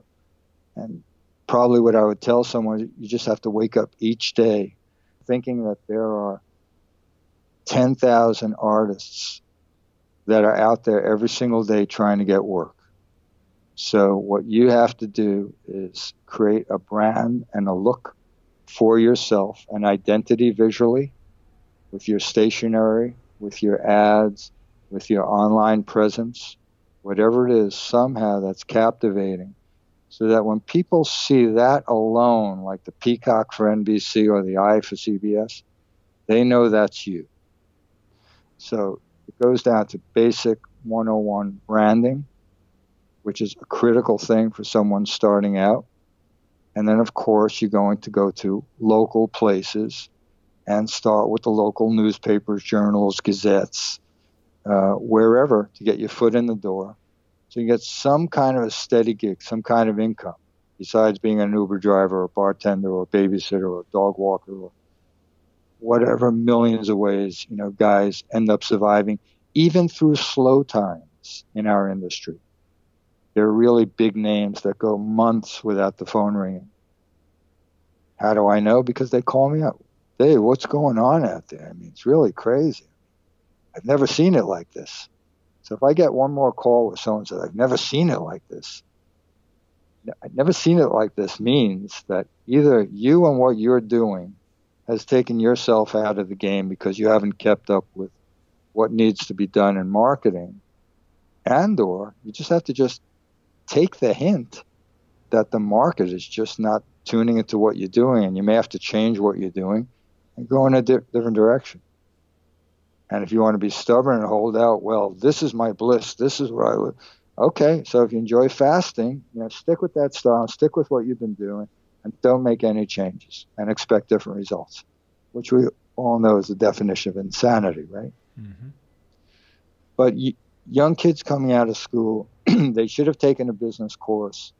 B: and probably what I would tell someone, you just have to wake up each day thinking that there are 10,000 artists that are out there every single day trying to get work. So, what you have to do is create a brand and a look for yourself, an identity visually with your stationery, with your ads, with your online presence, whatever it is, somehow that's captivating. So that when people see that alone, like the peacock for NBC or the eye for CBS, they know that's you. So it goes down to basic 101 branding, which is a critical thing for someone starting out. And then, of course, you're going to go to local places and start with the local newspapers, journals, gazettes, uh, wherever to get your foot in the door. So you get some kind of a steady gig, some kind of income, besides being an Uber driver or bartender or babysitter or dog walker or whatever millions of ways, you know, guys end up surviving, even through slow times in our industry. There are really big names that go months without the phone ringing. How do I know? Because they call me up. Dave, what's going on out there? I mean, it's really crazy. I've never seen it like this. So if I get one more call where someone says, I've never seen it like this, I've never seen it like this means that either you and what you're doing has taken yourself out of the game because you haven't kept up with what needs to be done in marketing and or you just have to just take the hint that the market is just not tuning into what you're doing and you may have to change what you're doing and go in a di- different direction and if you want to be stubborn and hold out well this is my bliss this is where i live okay so if you enjoy fasting you know stick with that style stick with what you've been doing and don't make any changes and expect different results, which we all know is the definition of insanity, right? Mm-hmm. But y- young kids coming out of school, they should have taken a business course.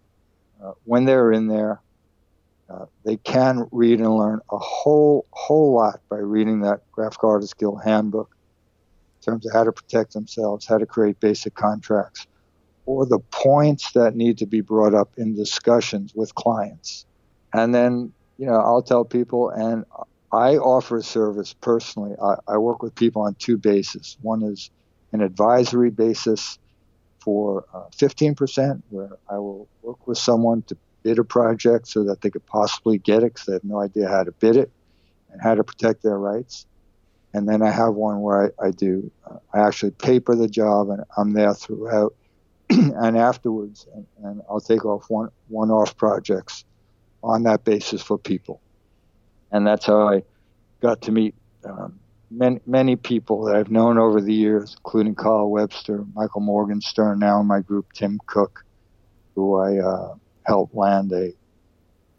B: Uh, when they're in there, uh, they can read and learn a whole whole lot by reading that Graphic Artist Guild handbook in terms of how to protect themselves, how to create basic contracts, or the points that need to be brought up in discussions with clients. And then, you know, I'll tell people, and I offer a service personally. I, I work with people on two bases. One is an advisory basis for uh, 15%, where I will work with someone to bid a project so that they could possibly get it because they have no idea how to bid it and how to protect their rights. And then I have one where I, I do, uh, I actually paper the job and I'm there throughout and afterwards, and, and I'll take off one one off projects on that basis for people. And that's how I got to meet um, many, many people that I've known over the years, including Carl Webster, Michael Morgenstern, now in my group, Tim Cook, who I uh, helped land a,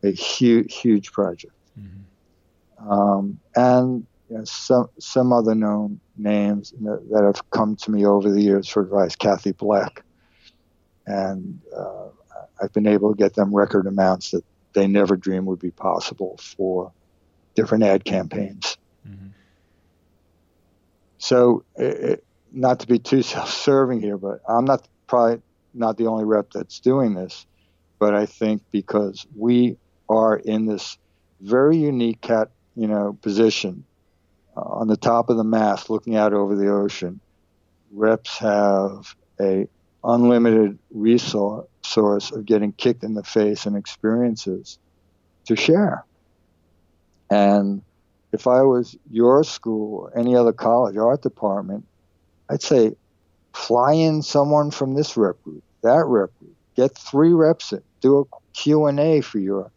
B: a huge, huge project. Mm-hmm. Um, and you know, some, some other known names that have come to me over the years for advice, Kathy Black. And uh, I've been able to get them record amounts that they never dreamed would be possible for different ad campaigns. Mm-hmm. So, it, not to be too self-serving here, but I'm not probably not the only rep that's doing this, but I think because we are in this very unique cat, you know, position uh, on the top of the mast, looking out over the ocean, reps have a unlimited resource source of getting kicked in the face and experiences to share. And if I was your school or any other college art department, I'd say fly in someone from this rep group, that rep group, get three reps in, do a Q&A for your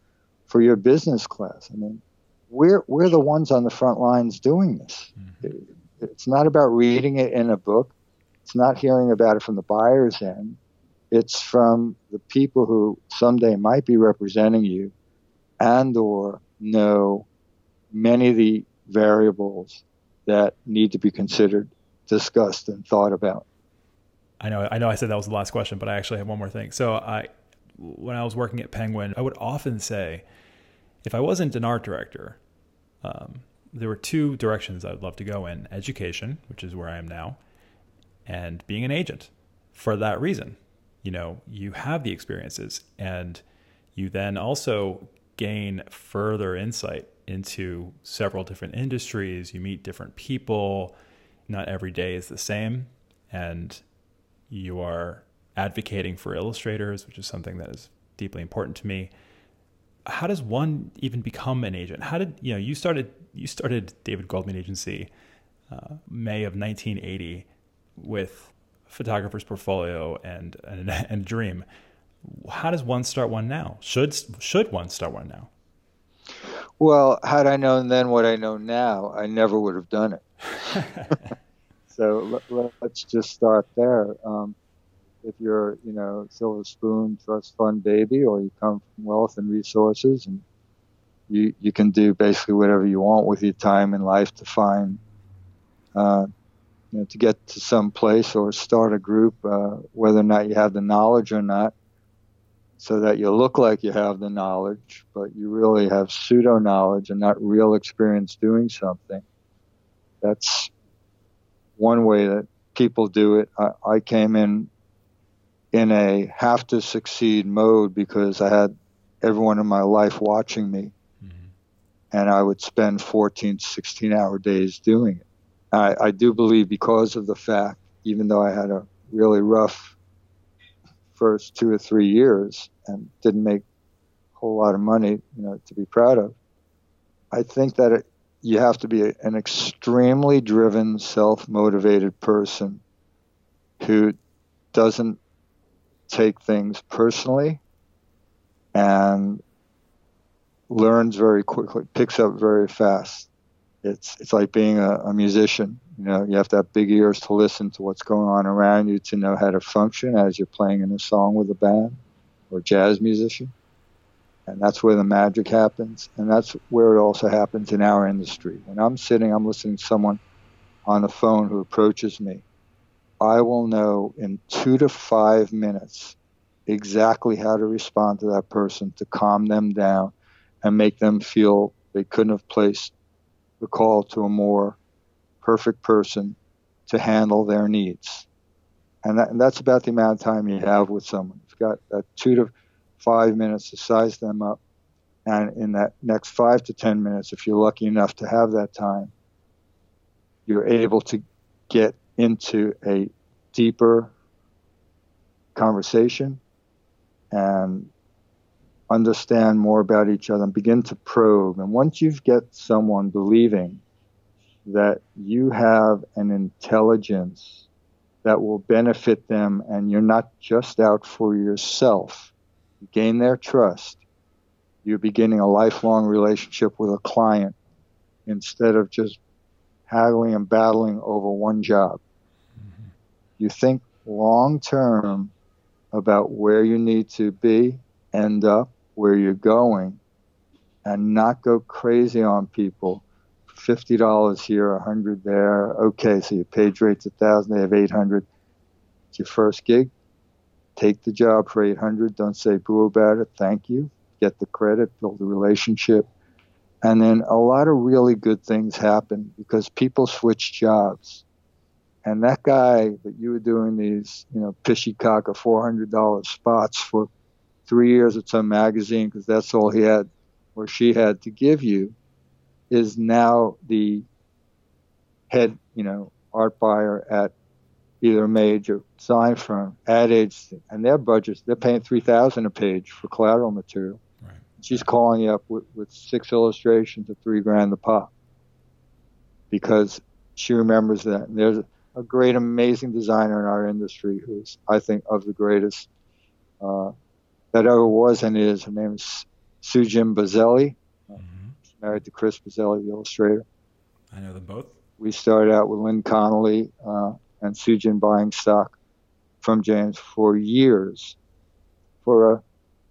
B: for your business class. I mean, we're we're the ones on the front lines doing this. Mm-hmm. It's not about reading it in a book. It's not hearing about it from the buyer's end. It's from the people who someday might be representing you and or know many of the variables that need to be considered, discussed, and thought about.
A: I know I know I said that was the last question, but I actually have one more thing. So I when I was working at Penguin, I would often say if I wasn't an art director, um, there were two directions I would love to go in: education, which is where I am now, and being an agent. For that reason, you know, you have the experiences, and you then also gain further insight into several different industries. You meet different people. Not every day is the same, and you are advocating for illustrators, which is something that is deeply important to me. How does one even become an agent? How did you know you started? You started David Goldman Agency uh, May of 1980 with photographer's portfolio and, and and a dream. How does one start one now? Should should one start one now?
B: Well, had I known then what I know now, I never would have done it. so let, us just start there. Um, if you're, you know, silver spoon trust fund baby, or you come from wealth and resources, and you you can do basically whatever you want with your time in life to find, uh, you know, to get to some place or start a group, uh, whether or not you have the knowledge or not, so that you look like you have the knowledge, but you really have pseudo knowledge and not real experience doing something. That's one way that people do it. I, I came in in a have to succeed mode because I had everyone in my life watching me. Mm-hmm. And I would spend 14, 16 hour days doing it. I, I do believe because of the fact, even though I had a really rough first two or three years and didn't make a whole lot of money, you know, to be proud of, I think that it, you have to be a, an extremely driven, self motivated person who doesn't take things personally and learns very quickly, picks up very fast. It's it's like being a, a, musician. You know, you have to have big ears to listen to what's going on around you to know how to function as you're playing in a song with a band or jazz musician. And that's where the magic happens. And that's where it also happens in our industry. When I'm sitting, I'm listening to someone on the phone who approaches me I will know in two to five minutes exactly how to respond to that person to calm them down and make them feel they couldn't have placed the call to a more perfect person to handle their needs. And, that, and that's about the amount of time you have with someone. You've got two to five minutes to size them up. And in that next five to 10 minutes, if you're lucky enough to have that time, you're able to get into a deeper conversation and understand more about each other and begin to probe. And once you've get someone believing that you have an intelligence that will benefit them and you're not just out for yourself, you gain their trust. You're beginning a lifelong relationship with a client instead of just haggling and battling over one job. You think long term about where you need to be, end up, where you're going, and not go crazy on people. Fifty dollars here, a hundred there. Okay, so your page rate's a thousand. They have eight hundred. It's your first gig. Take the job for eight hundred. Don't say boo about it. Thank you. Get the credit. Build the relationship. And then a lot of really good things happen because people switch jobs. And that guy that you were doing these, you know, pishy cock of four hundred dollars spots for three years at some magazine because that's all he had or she had to give you, is now the head, you know, art buyer at either a major sign firm, ad agency, and their budgets they're paying three thousand a page for collateral material Right. she's calling you up with, with six illustrations at three grand a pop because she remembers that. And there's a, great, amazing designer in our industry who's, I think, of the greatest uh, that ever was and is. Her name is Soojin Buzelli. Mm-hmm. She's married to Chris Buzelli, the illustrator.
A: I know them both.
B: We started out with Lynn Connolly uh, and Soojin buying stock from James for years for a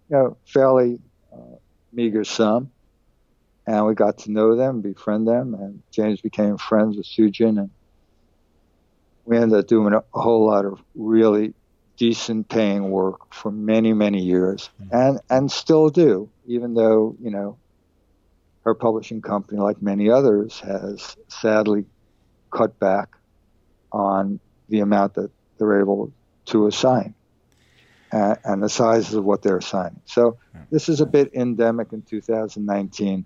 B: you know, fairly uh, meager sum. And we got to know them, befriend them, and James became friends with Sujin, and we ended up doing a, whole lot of really decent paying work for many, many years, mm-hmm. and and still do, even though you know her publishing company, like many others, has sadly cut back on the amount that they're able to assign and, and the sizes of what they're assigning. So this is a bit endemic in 2019.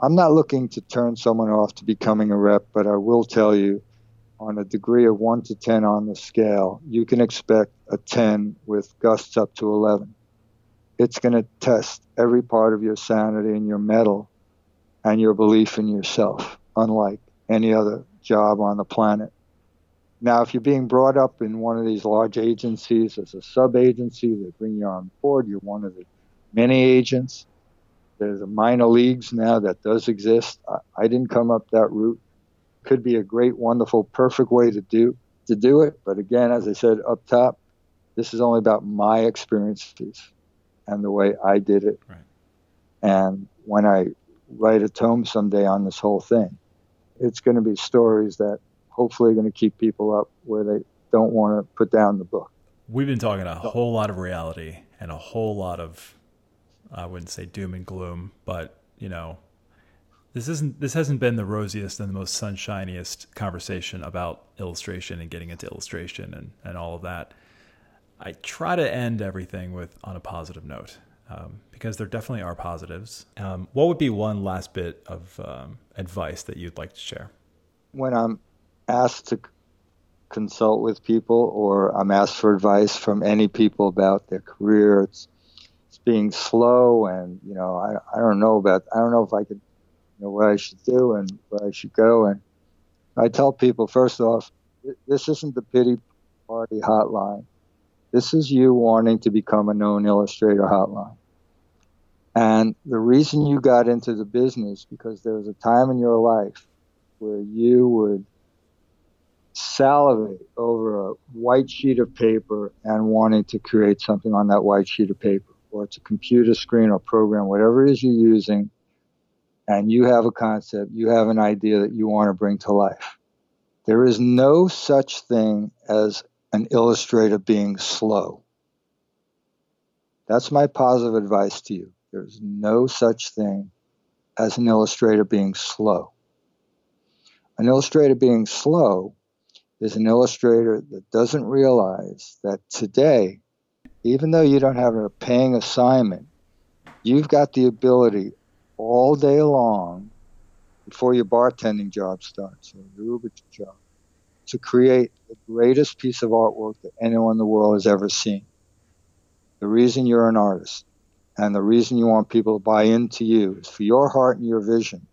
B: I'm not looking to turn someone off to becoming a rep, but I will tell you on a degree of 1 to 10 on the scale, you can expect a 10 with gusts up to 11. It's going to test every part of your sanity and your mettle and your belief in yourself, unlike any other job on the planet. Now, if you're being brought up in one of these large agencies as a sub agency, they bring you on board, you're one of the many agents. There's a minor leagues now that does exist. I, I didn't come up that route. Could be a great, wonderful, perfect way to do to do it. But again, as I said up top, this is only about my experiences and the way I did it. Right. And when I write a tome someday on this whole thing, it's going to be stories that hopefully are going to keep people up where they don't want to put down the book.
A: We've been talking a whole lot of reality and a whole lot of, I wouldn't say doom and gloom, but you know, this isn't this hasn't been the rosiest and the most sunshiniest conversation about illustration and getting into illustration and, and all of that. I try to end everything with on a positive note um, because there definitely are positives. Um, what would be one last bit of um, advice that you'd like to share?
B: When I'm asked to consult with people or I'm asked for advice from any people about their career. It's it's being slow and you know I, I don't know about I don't know if I could you know what I should do and where I should go and I tell people first off this isn't the pity party hotline. This is you wanting to become a known illustrator hotline. And the reason you got into the business because there was a time in your life where you would salivate over a white sheet of paper and wanting to create something on that white sheet of paper, or it's a computer screen or program, whatever it is you're using, and you have a concept, you have an idea that you want to bring to life. There is no such thing as an illustrator being slow. That's my positive advice to you. There's no such thing as an illustrator being slow. An illustrator being slow is an illustrator that doesn't realize that today, even though you don't have a paying assignment, you've got the ability all day long before your bartending job starts or your Uber job to create the greatest piece of artwork that anyone in the world has ever seen. The reason you're an artist and the reason you want people to buy into you is for your heart and your vision.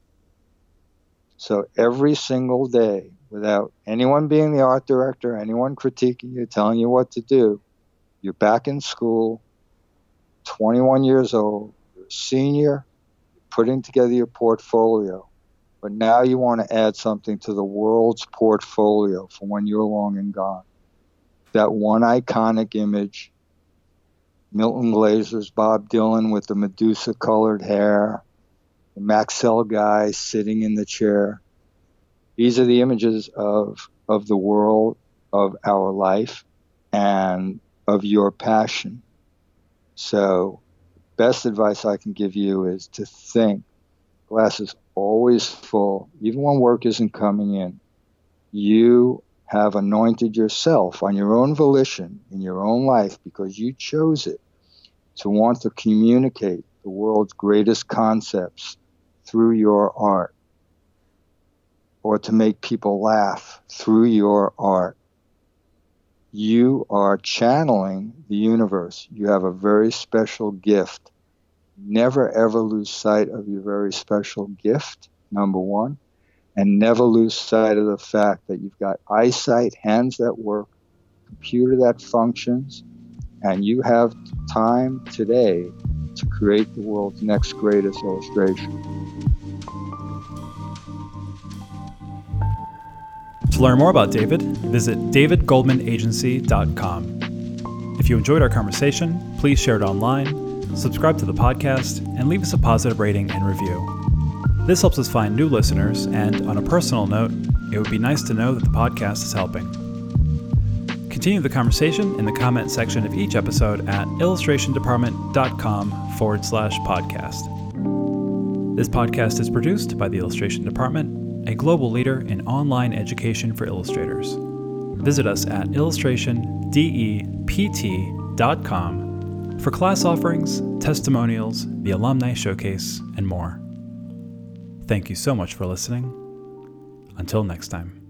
B: So every single day, without anyone being the art director, anyone critiquing you, telling you what to do. You're back in school, 21 years old, you're a senior, putting together your portfolio. But now you want to add something to the world's portfolio for when you're long and gone. That one iconic image, Milton Glaser's Bob Dylan with the Medusa colored hair, the Maxell guy sitting in the chair these are the images of of the world of our life and of your passion. So, best advice I can give you is to think glass is always full, even when work isn't coming in. You have anointed yourself on your own volition in your own life because you chose it to want to communicate the world's greatest concepts through your art or to make people laugh through your art. You are channeling the universe. You have a very special gift. Never ever lose sight of your very special gift, number one. And never lose sight of the fact that you've got eyesight, hands that work, computer that functions, and you have time today to create the world's next greatest illustration.
A: To learn more about David, visit davidgoldmanagency.com. If you enjoyed our conversation, please share it online, subscribe to the podcast, and leave us a positive rating and review. This helps us find new listeners, and on a personal note, it would be nice to know that the podcast is helping. Continue the conversation in the comment section of each episode at illustrationdepartment.com forward slash podcast. This podcast is produced by the Illustration Department, a global leader in online education for illustrators. Visit us at illustrationdept.com for class offerings, testimonials, the alumni showcase, and more. Thank you so much for listening. Until next time.